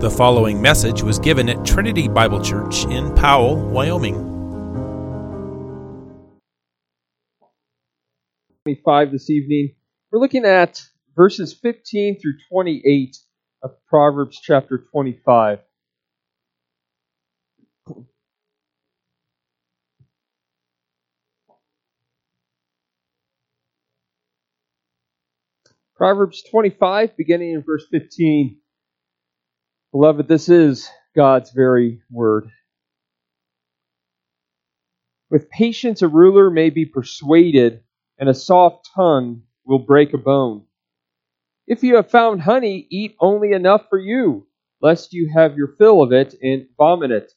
The following message was given at Trinity Bible Church in Powell, Wyoming. 25 this evening. We're looking at verses 15 through 28 of Proverbs chapter 25. Proverbs 25, beginning in verse 15. Beloved, this is God's very word. With patience, a ruler may be persuaded, and a soft tongue will break a bone. If you have found honey, eat only enough for you, lest you have your fill of it and vomit it.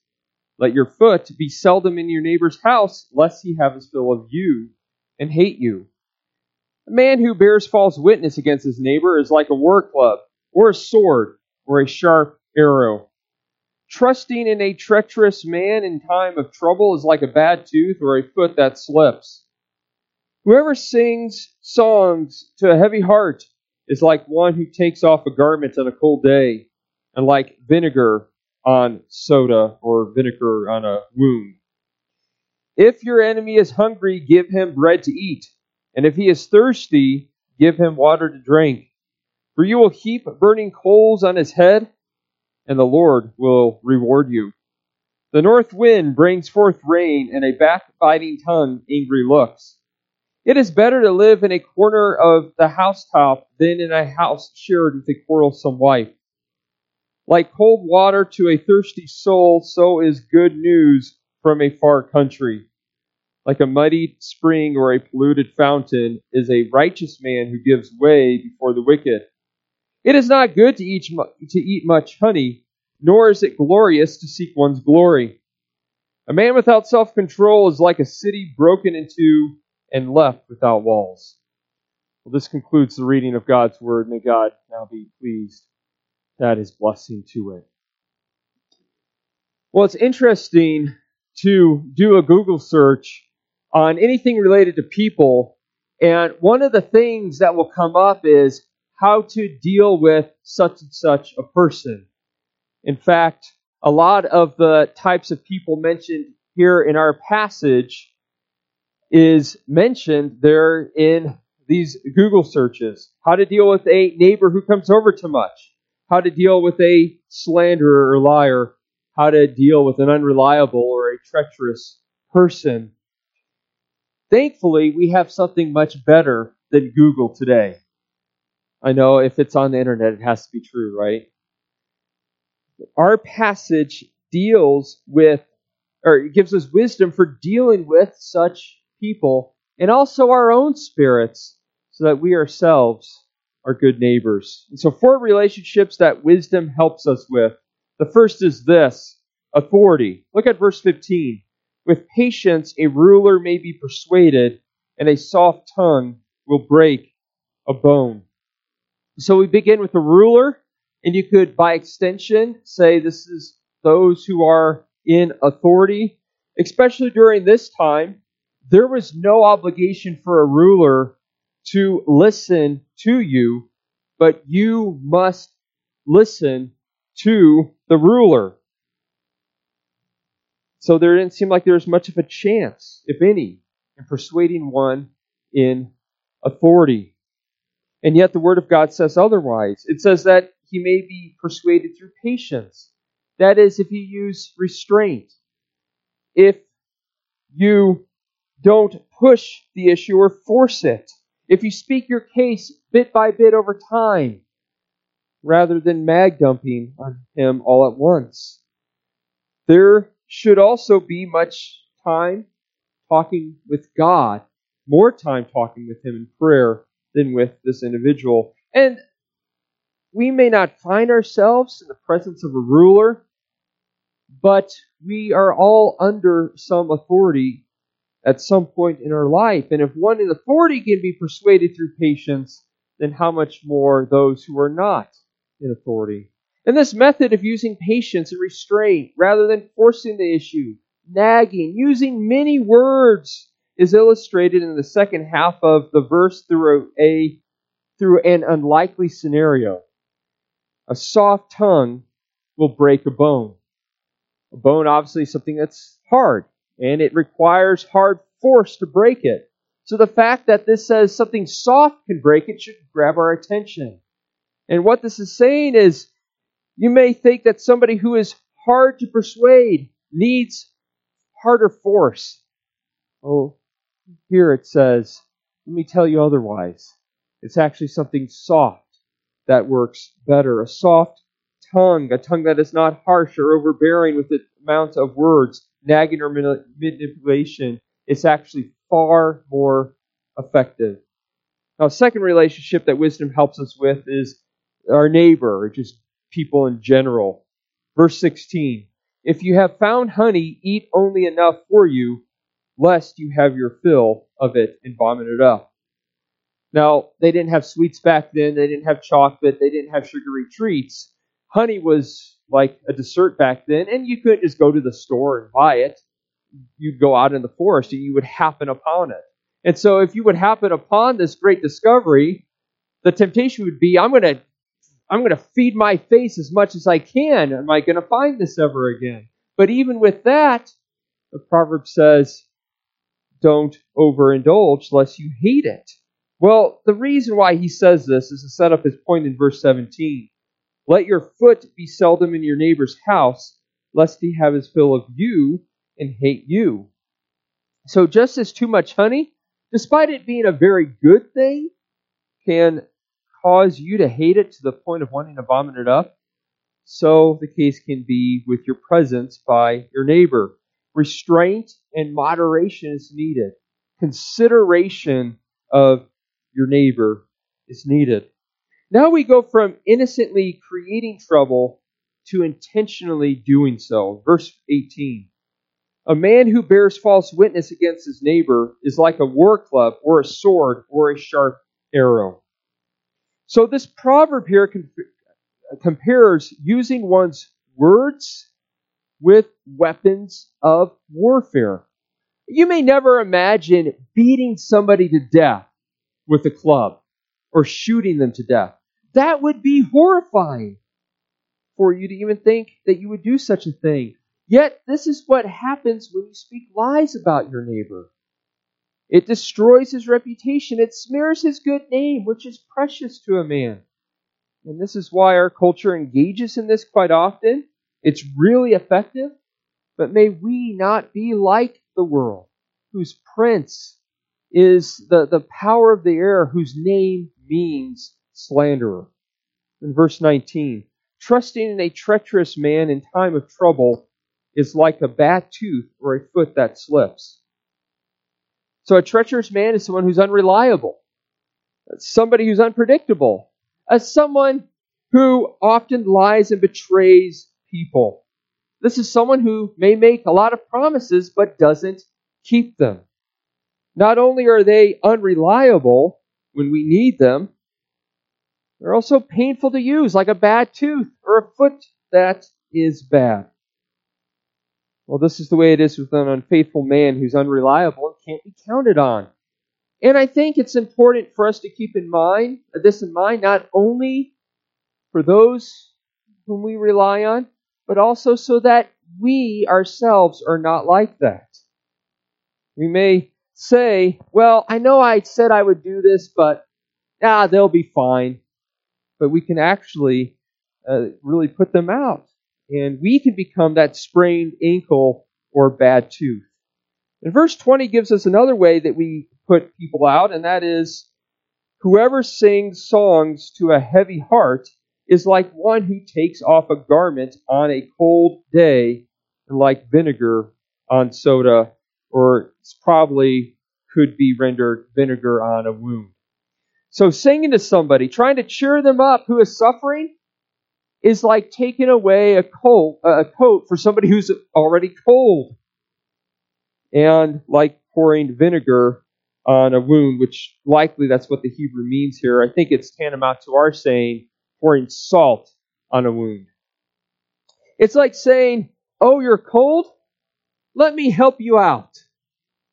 Let your foot be seldom in your neighbor's house, lest he have his fill of you and hate you. A man who bears false witness against his neighbor is like a war club, or a sword, or a sharp arrow. Trusting in a treacherous man in time of trouble is like a bad tooth or a foot that slips. Whoever sings songs to a heavy heart is like one who takes off a garment on a cold day, and like vinegar on soda or vinegar on a wound. If your enemy is hungry, give him bread to eat, and if he is thirsty, give him water to drink. For you will heap burning coals on his head and the Lord will reward you. The north wind brings forth rain, and a backbiting tongue angry looks. It is better to live in a corner of the housetop than in a house shared with a quarrelsome wife. Like cold water to a thirsty soul, so is good news from a far country. Like a muddied spring or a polluted fountain is a righteous man who gives way before the wicked. It is not good to eat, to eat much honey, nor is it glorious to seek one's glory. A man without self control is like a city broken into and left without walls. Well, this concludes the reading of God's word. May God now be pleased add his blessing to it. Well, it's interesting to do a Google search on anything related to people, and one of the things that will come up is how to deal with such and such a person. In fact, a lot of the types of people mentioned here in our passage is mentioned there in these Google searches. How to deal with a neighbor who comes over too much. How to deal with a slanderer or liar. How to deal with an unreliable or a treacherous person. Thankfully, we have something much better than Google today. I know if it's on the internet, it has to be true, right? Our passage deals with, or gives us wisdom for dealing with such people and also our own spirits so that we ourselves are good neighbors. And so, four relationships that wisdom helps us with. The first is this authority. Look at verse 15. With patience, a ruler may be persuaded, and a soft tongue will break a bone. So we begin with the ruler, and you could, by extension, say this is those who are in authority. Especially during this time, there was no obligation for a ruler to listen to you, but you must listen to the ruler. So there didn't seem like there was much of a chance, if any, in persuading one in authority. And yet the Word of God says otherwise. It says that he may be persuaded through patience. That is, if you use restraint. If you don't push the issue or force it. If you speak your case bit by bit over time, rather than mag dumping on him all at once. There should also be much time talking with God, more time talking with Him in prayer than with this individual. And we may not find ourselves in the presence of a ruler, but we are all under some authority at some point in our life. And if one in authority can be persuaded through patience, then how much more those who are not in authority? And this method of using patience and restraint rather than forcing the issue, nagging, using many words is illustrated in the second half of the verse through a through an unlikely scenario. A soft tongue will break a bone. A bone, obviously, is something that's hard, and it requires hard force to break it. So the fact that this says something soft can break it should grab our attention. And what this is saying is you may think that somebody who is hard to persuade needs harder force. Oh, here it says, let me tell you otherwise. It's actually something soft that works better. A soft tongue, a tongue that is not harsh or overbearing with the amount of words, nagging or manipulation. It's actually far more effective. Now, second relationship that wisdom helps us with is our neighbor, or just people in general. Verse 16 If you have found honey, eat only enough for you, lest you have your fill of it and vomit it up. Now, they didn't have sweets back then, they didn't have chocolate, they didn't have sugary treats. Honey was like a dessert back then, and you couldn't just go to the store and buy it. You'd go out in the forest and you would happen upon it. And so, if you would happen upon this great discovery, the temptation would be I'm going to I'm going to feed my face as much as I can. Am I going to find this ever again? But even with that, the proverb says, don't overindulge lest you hate it. Well, the reason why he says this is to set up his point in verse 17. Let your foot be seldom in your neighbor's house, lest he have his fill of you and hate you. So, just as too much honey, despite it being a very good thing, can cause you to hate it to the point of wanting to vomit it up, so the case can be with your presence by your neighbor. Restraint and moderation is needed. Consideration of your neighbor is needed. Now we go from innocently creating trouble to intentionally doing so. Verse 18. A man who bears false witness against his neighbor is like a war club or a sword or a sharp arrow. So this proverb here compares using one's words with weapons of warfare. You may never imagine beating somebody to death with a club or shooting them to death. That would be horrifying for you to even think that you would do such a thing. Yet, this is what happens when you speak lies about your neighbor. It destroys his reputation, it smears his good name, which is precious to a man. And this is why our culture engages in this quite often. It's really effective. But may we not be like the world, whose prince is the, the power of the air whose name means slanderer. In verse 19, trusting in a treacherous man in time of trouble is like a bad tooth or a foot that slips. So a treacherous man is someone who's unreliable, somebody who's unpredictable, as someone who often lies and betrays people. This is someone who may make a lot of promises but doesn't keep them. Not only are they unreliable when we need them, they're also painful to use, like a bad tooth or a foot that is bad. Well, this is the way it is with an unfaithful man who's unreliable and can't be counted on. And I think it's important for us to keep in mind this in mind, not only for those whom we rely on, but also so that we ourselves are not like that. We may say, well, I know I said I would do this, but ah, they'll be fine. But we can actually uh, really put them out. And we can become that sprained ankle or bad tooth. And verse 20 gives us another way that we put people out, and that is whoever sings songs to a heavy heart is like one who takes off a garment on a cold day, and like vinegar on soda or it's probably could be rendered vinegar on a wound. So singing to somebody, trying to cheer them up who is suffering, is like taking away a a coat for somebody who's already cold. And like pouring vinegar on a wound, which likely that's what the Hebrew means here. I think it's tantamount to our saying pouring salt on a wound. It's like saying, Oh, you're cold? Let me help you out.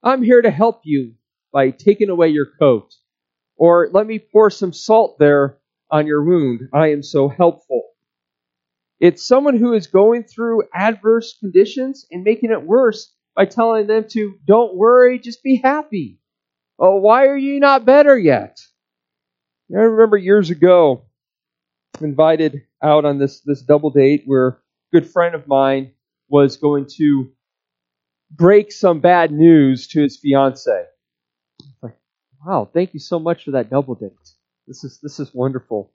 I'm here to help you by taking away your coat. Or let me pour some salt there on your wound. I am so helpful. It's someone who is going through adverse conditions and making it worse by telling them to, don't worry, just be happy. Oh, why are you not better yet? I remember years ago, invited out on this, this double date where a good friend of mine was going to break some bad news to his fiance. Wow, thank you so much for that double date. This is this is wonderful.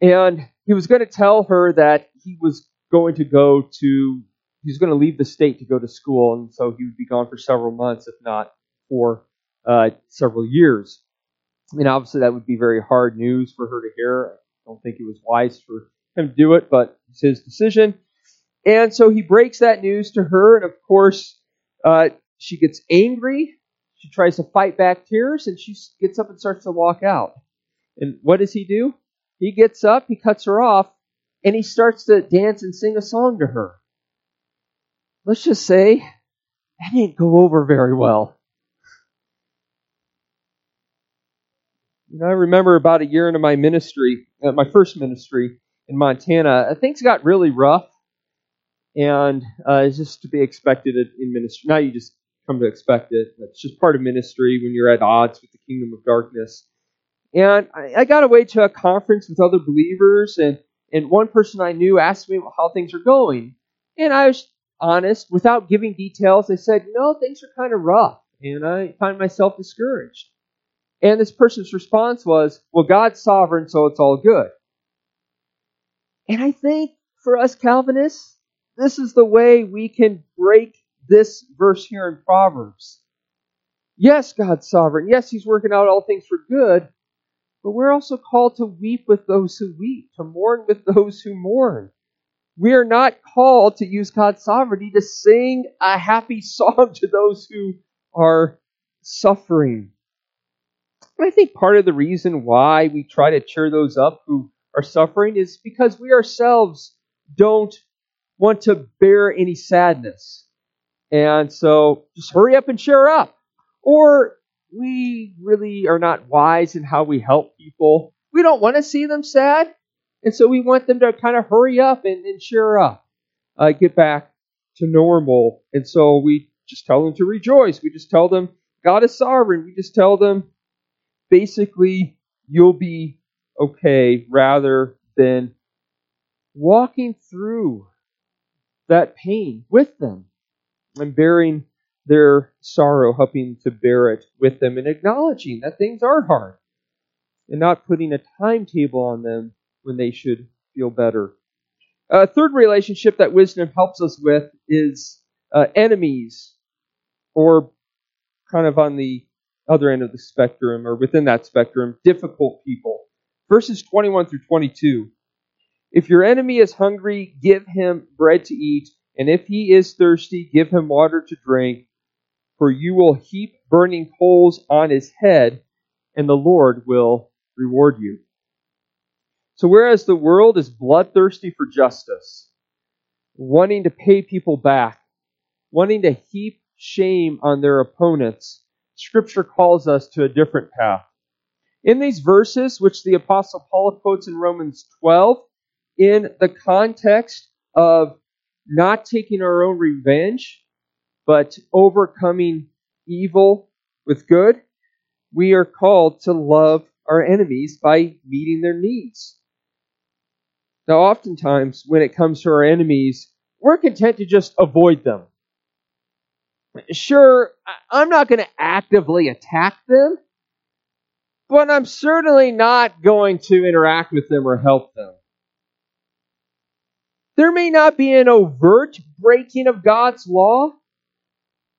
And he was going to tell her that he was going to go to he was going to leave the state to go to school, and so he would be gone for several months, if not for uh, several years. I mean, obviously that would be very hard news for her to hear. Don't think it was wise for him to do it, but it's his decision. And so he breaks that news to her, and of course, uh, she gets angry. She tries to fight back tears, and she gets up and starts to walk out. And what does he do? He gets up, he cuts her off, and he starts to dance and sing a song to her. Let's just say that didn't go over very well. You know, I remember about a year into my ministry, uh, my first ministry in Montana, things got really rough and uh, it's just to be expected in ministry. Now you just come to expect it. It's just part of ministry when you're at odds with the kingdom of darkness. And I, I got away to a conference with other believers, and, and one person I knew asked me how things are going. And I was honest, without giving details. I said, know, things are kind of rough, and I find myself discouraged. And this person's response was, well, God's sovereign, so it's all good. And I think for us Calvinists, this is the way we can break this verse here in Proverbs. Yes, God's sovereign. Yes, He's working out all things for good. But we're also called to weep with those who weep, to mourn with those who mourn. We are not called to use God's sovereignty to sing a happy song to those who are suffering. I think part of the reason why we try to cheer those up who are suffering is because we ourselves don't want to bear any sadness. And so just hurry up and cheer up. Or we really are not wise in how we help people. We don't want to see them sad. And so we want them to kind of hurry up and, and cheer up, uh, get back to normal. And so we just tell them to rejoice. We just tell them God is sovereign. We just tell them basically you'll be okay rather than walking through that pain with them and bearing their sorrow, helping to bear it with them and acknowledging that things are hard and not putting a timetable on them when they should feel better. A third relationship that wisdom helps us with is uh, enemies, or kind of on the other end of the spectrum, or within that spectrum, difficult people. Verses 21 through 22. If your enemy is hungry, give him bread to eat, and if he is thirsty, give him water to drink, for you will heap burning coals on his head, and the Lord will reward you. So, whereas the world is bloodthirsty for justice, wanting to pay people back, wanting to heap shame on their opponents, Scripture calls us to a different path. In these verses, which the Apostle Paul quotes in Romans 12, in the context of not taking our own revenge, but overcoming evil with good, we are called to love our enemies by meeting their needs. Now, oftentimes, when it comes to our enemies, we're content to just avoid them. Sure, I'm not going to actively attack them, but I'm certainly not going to interact with them or help them. There may not be an overt breaking of God's law,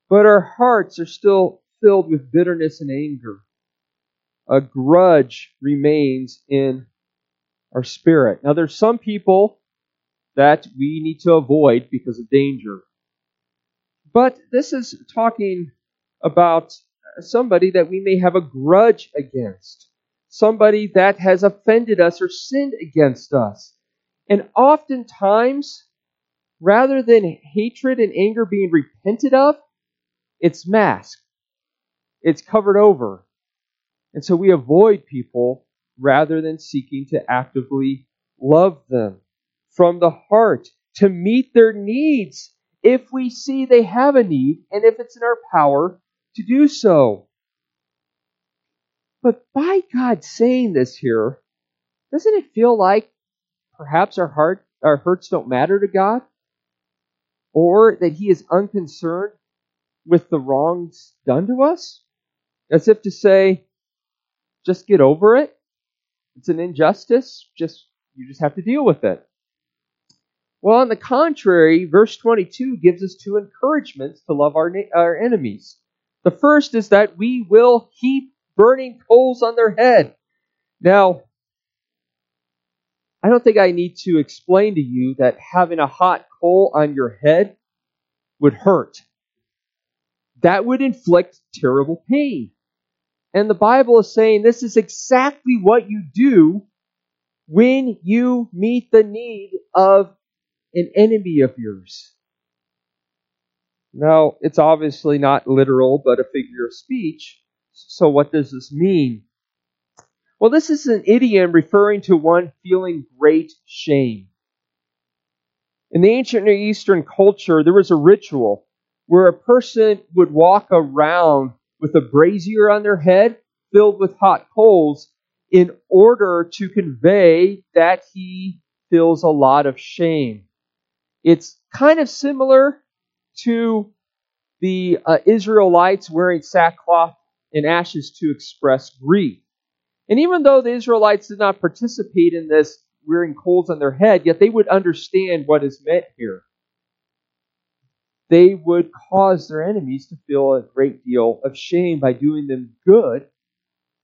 but our hearts are still filled with bitterness and anger. A grudge remains in our spirit. Now, there's some people that we need to avoid because of danger. But this is talking about somebody that we may have a grudge against, somebody that has offended us or sinned against us. And oftentimes, rather than hatred and anger being repented of, it's masked, it's covered over. And so we avoid people rather than seeking to actively love them. from the heart to meet their needs if we see they have a need and if it's in our power to do so. But by God saying this here, doesn't it feel like perhaps our heart our hurts don't matter to God? Or that he is unconcerned with the wrongs done to us? As if to say, just get over it. It's an injustice. Just you just have to deal with it. Well, on the contrary, verse 22 gives us two encouragements to love our, our enemies. The first is that we will heap burning coals on their head. Now, I don't think I need to explain to you that having a hot coal on your head would hurt. That would inflict terrible pain. And the Bible is saying this is exactly what you do when you meet the need of an enemy of yours. Now, it's obviously not literal, but a figure of speech. So, what does this mean? Well, this is an idiom referring to one feeling great shame. In the ancient Near Eastern culture, there was a ritual where a person would walk around with a brazier on their head filled with hot coals in order to convey that he feels a lot of shame. It's kind of similar to the uh, Israelites wearing sackcloth and ashes to express grief. And even though the Israelites did not participate in this wearing coals on their head, yet they would understand what is meant here. They would cause their enemies to feel a great deal of shame by doing them good,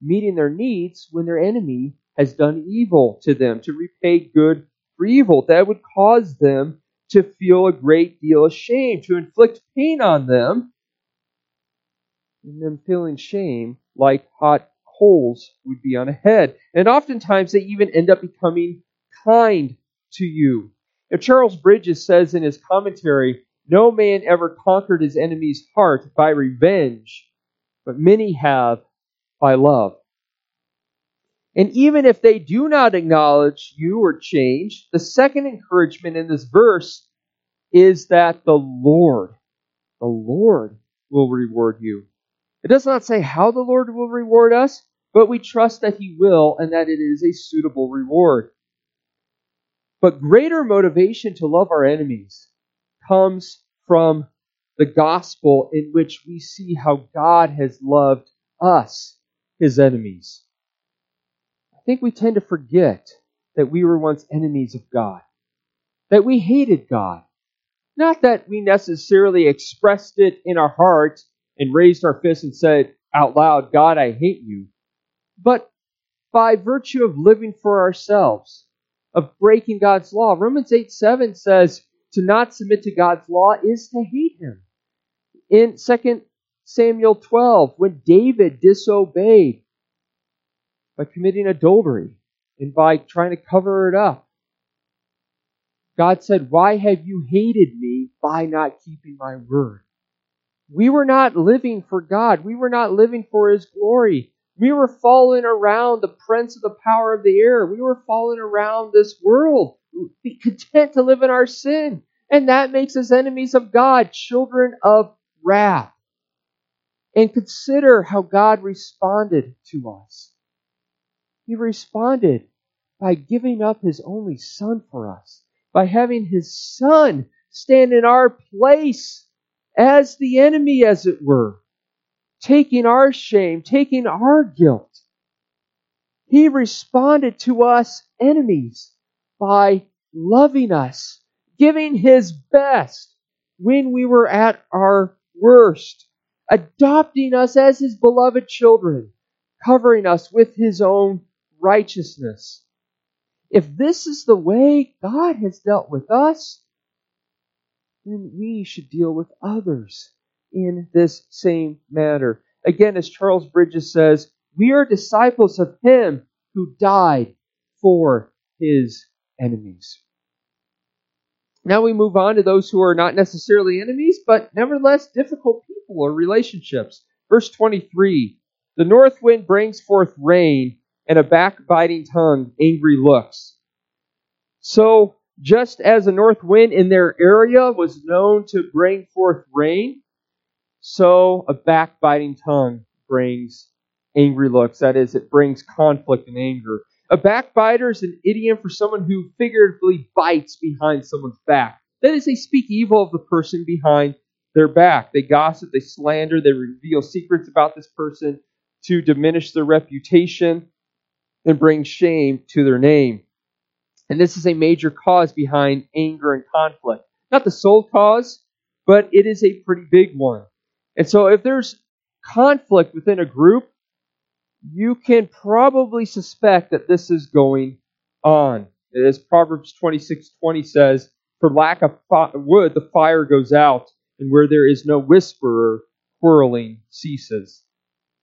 meeting their needs when their enemy has done evil to them, to repay good for evil. That would cause them to feel a great deal of shame, to inflict pain on them, and them feeling shame like hot coals would be on a head. And oftentimes they even end up becoming kind to you. Now, Charles Bridges says in his commentary, no man ever conquered his enemy's heart by revenge, but many have by love. And even if they do not acknowledge you or change, the second encouragement in this verse is that the Lord, the Lord will reward you. It does not say how the Lord will reward us, but we trust that He will and that it is a suitable reward. But greater motivation to love our enemies comes from the gospel in which we see how God has loved us, His enemies. I think we tend to forget that we were once enemies of God, that we hated God. Not that we necessarily expressed it in our hearts and raised our fists and said out loud, God, I hate you, but by virtue of living for ourselves, of breaking God's law. Romans 8 7 says, to not submit to God's law is to hate him. In 2 Samuel 12, when David disobeyed, by committing adultery and by trying to cover it up. God said, Why have you hated me by not keeping my word? We were not living for God. We were not living for His glory. We were following around the prince of the power of the air. We were following around this world, be content to live in our sin. And that makes us enemies of God, children of wrath. And consider how God responded to us. He responded by giving up his only son for us, by having his son stand in our place as the enemy, as it were, taking our shame, taking our guilt. He responded to us enemies by loving us, giving his best when we were at our worst, adopting us as his beloved children, covering us with his own righteousness. If this is the way God has dealt with us, then we should deal with others in this same manner. Again, as Charles Bridges says, we are disciples of Him who died for His enemies. Now we move on to those who are not necessarily enemies, but nevertheless difficult people or relationships. Verse 23 The north wind brings forth rain and a backbiting tongue, angry looks. So just as a north wind in their area was known to bring forth rain, so a backbiting tongue brings angry looks. That is, it brings conflict and anger. A backbiter is an idiom for someone who figuratively bites behind someone's back. That is, they speak evil of the person behind their back. They gossip, they slander, they reveal secrets about this person to diminish their reputation and bring shame to their name. And this is a major cause behind anger and conflict. Not the sole cause, but it is a pretty big one. And so if there's conflict within a group, you can probably suspect that this is going on. As Proverbs 26:20 says, "For lack of wood, the fire goes out, and where there is no whisperer, quarreling ceases."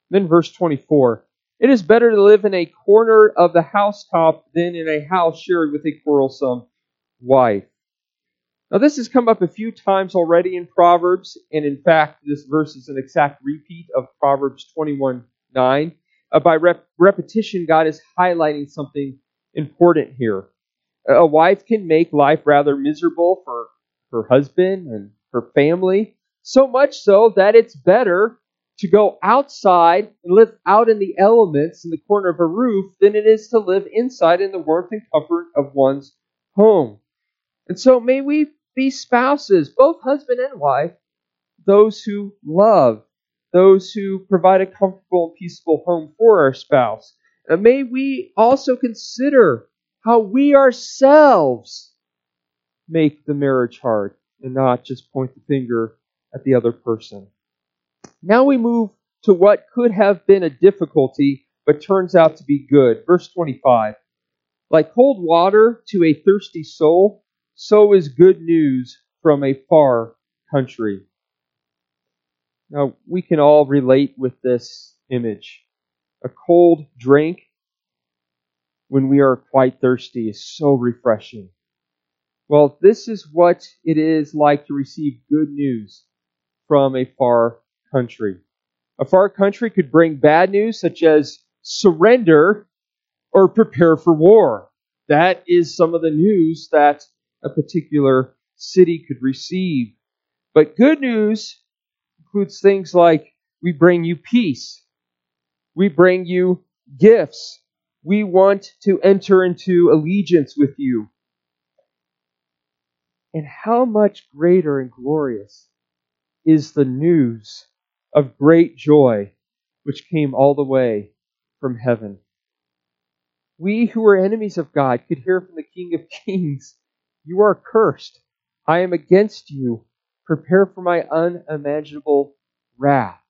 Then verse 24, "It is better to live in a corner of the housetop than in a house shared with a quarrelsome wife." Now, this has come up a few times already in Proverbs, and in fact, this verse is an exact repeat of Proverbs 21 9. Uh, by rep- repetition, God is highlighting something important here. A wife can make life rather miserable for her husband and her family, so much so that it's better to go outside and live out in the elements in the corner of a roof than it is to live inside in the warmth and comfort of one's home. And so may we be spouses, both husband and wife, those who love, those who provide a comfortable and peaceful home for our spouse. And may we also consider how we ourselves make the marriage hard and not just point the finger at the other person. Now we move to what could have been a difficulty but turns out to be good. Verse 25. Like cold water to a thirsty soul, so is good news from a far country. Now, we can all relate with this image. A cold drink when we are quite thirsty is so refreshing. Well, this is what it is like to receive good news from a far country. A far country could bring bad news such as surrender or prepare for war. That is some of the news that a particular city could receive. But good news includes things like we bring you peace, we bring you gifts, we want to enter into allegiance with you. And how much greater and glorious is the news of great joy which came all the way from heaven. We who were enemies of God could hear from the King of Kings you are cursed. I am against you. Prepare for my unimaginable wrath.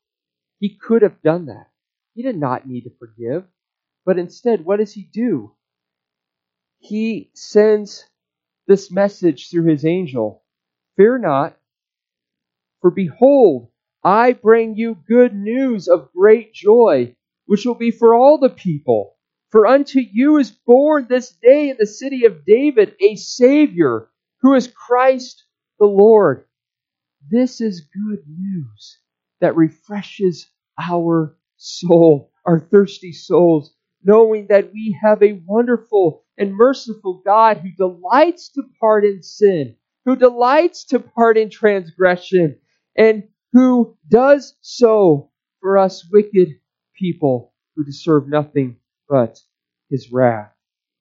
He could have done that. He did not need to forgive. But instead, what does he do? He sends this message through his angel Fear not, for behold, I bring you good news of great joy, which will be for all the people. For unto you is born this day in the city of David a Savior, who is Christ the Lord. This is good news that refreshes our soul, our thirsty souls, knowing that we have a wonderful and merciful God who delights to pardon sin, who delights to pardon transgression, and who does so for us wicked people who deserve nothing but his wrath.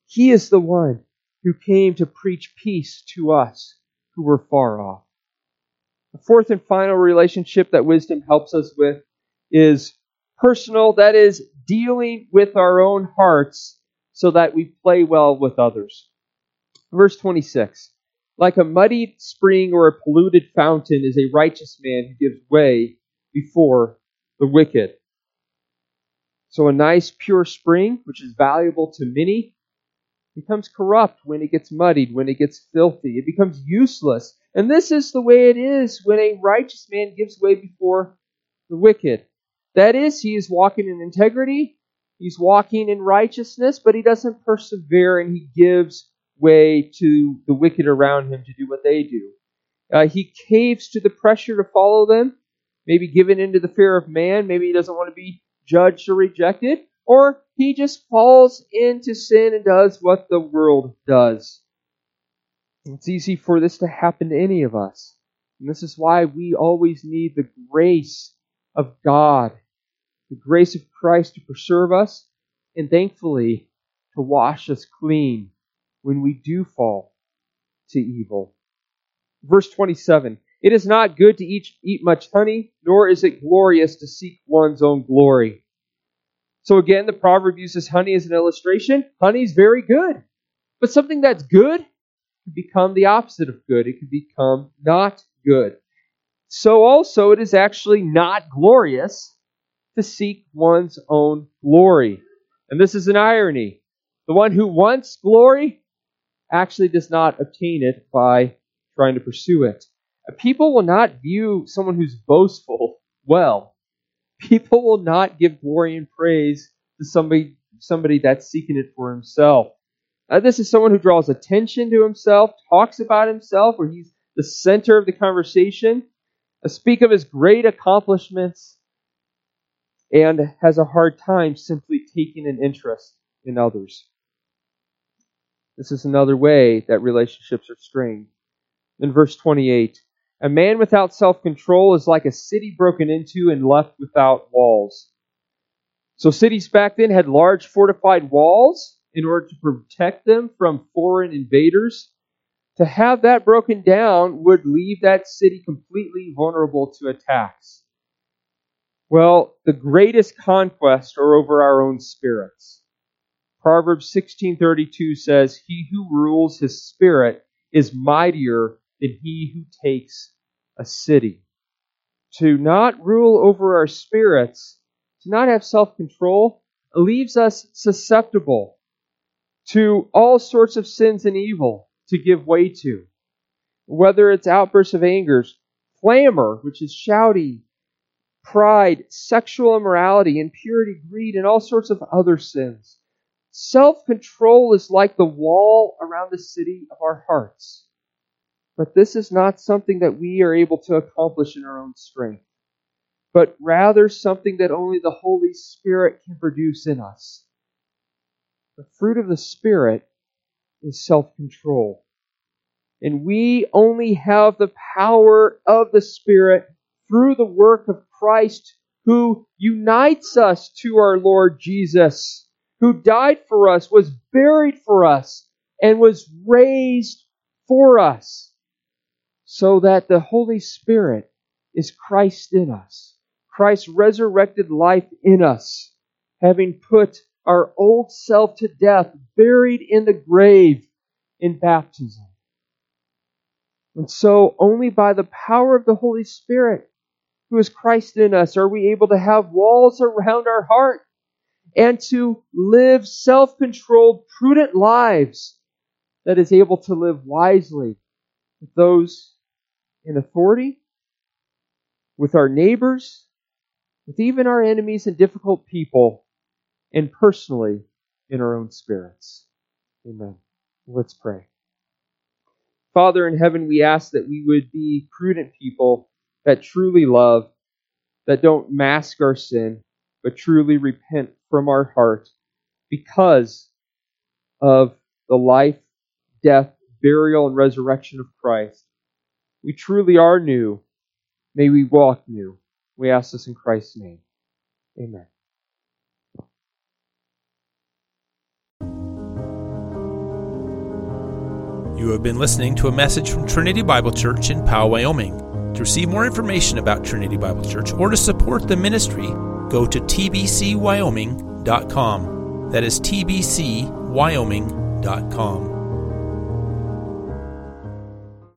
He is the one who came to preach peace to us who were far off. The fourth and final relationship that wisdom helps us with is personal, that is, dealing with our own hearts so that we play well with others. Verse 26 Like a muddied spring or a polluted fountain is a righteous man who gives way before the wicked. So a nice pure spring, which is valuable to many, becomes corrupt when it gets muddied, when it gets filthy. It becomes useless. And this is the way it is when a righteous man gives way before the wicked. That is, he is walking in integrity, he's walking in righteousness, but he doesn't persevere and he gives way to the wicked around him to do what they do. Uh, he caves to the pressure to follow them, maybe given into the fear of man, maybe he doesn't want to be judged or rejected, or he just falls into sin and does what the world does. It's easy for this to happen to any of us. And this is why we always need the grace of God, the grace of Christ to preserve us, and thankfully to wash us clean when we do fall to evil. Verse 27 It is not good to eat, eat much honey, nor is it glorious to seek one's own glory. So again, the proverb uses honey as an illustration. Honey is very good. But something that's good can become the opposite of good. It can become not good. So also, it is actually not glorious to seek one's own glory. And this is an irony. The one who wants glory actually does not obtain it by trying to pursue it. People will not view someone who's boastful well. People will not give glory and praise to somebody, somebody that's seeking it for himself. Uh, this is someone who draws attention to himself, talks about himself, where he's the center of the conversation, uh, speak of his great accomplishments, and has a hard time simply taking an interest in others. This is another way that relationships are strained. In verse 28, a man without self control is like a city broken into and left without walls. So, cities back then had large fortified walls in order to protect them from foreign invaders. To have that broken down would leave that city completely vulnerable to attacks. Well, the greatest conquests are over our own spirits. Proverbs 16:32 says, "He who rules his spirit is mightier than he who takes a city." To not rule over our spirits, to not have self-control, leaves us susceptible to all sorts of sins and evil to give way to. Whether it's outbursts of anger, clamor, which is shouting, pride, sexual immorality, impurity, greed, and all sorts of other sins. Self control is like the wall around the city of our hearts. But this is not something that we are able to accomplish in our own strength, but rather something that only the Holy Spirit can produce in us. The fruit of the Spirit is self control. And we only have the power of the Spirit through the work of Christ who unites us to our Lord Jesus, who died for us, was buried for us, and was raised for us, so that the Holy Spirit is Christ in us. Christ's resurrected life in us, having put our old self to death, buried in the grave in baptism. And so, only by the power of the Holy Spirit, who is Christ in us, are we able to have walls around our heart and to live self controlled, prudent lives that is able to live wisely with those in authority, with our neighbors, with even our enemies and difficult people and personally in our own spirits. Amen. Let's pray. Father in heaven, we ask that we would be prudent people that truly love, that don't mask our sin, but truly repent from our heart because of the life, death, burial, and resurrection of Christ. We truly are new. May we walk new. We ask this in Christ's name. Amen. You have been listening to a message from Trinity Bible Church in Powell, Wyoming. To receive more information about Trinity Bible Church or to support the ministry, go to tbcwyoming.com. That is tbcwyoming.com.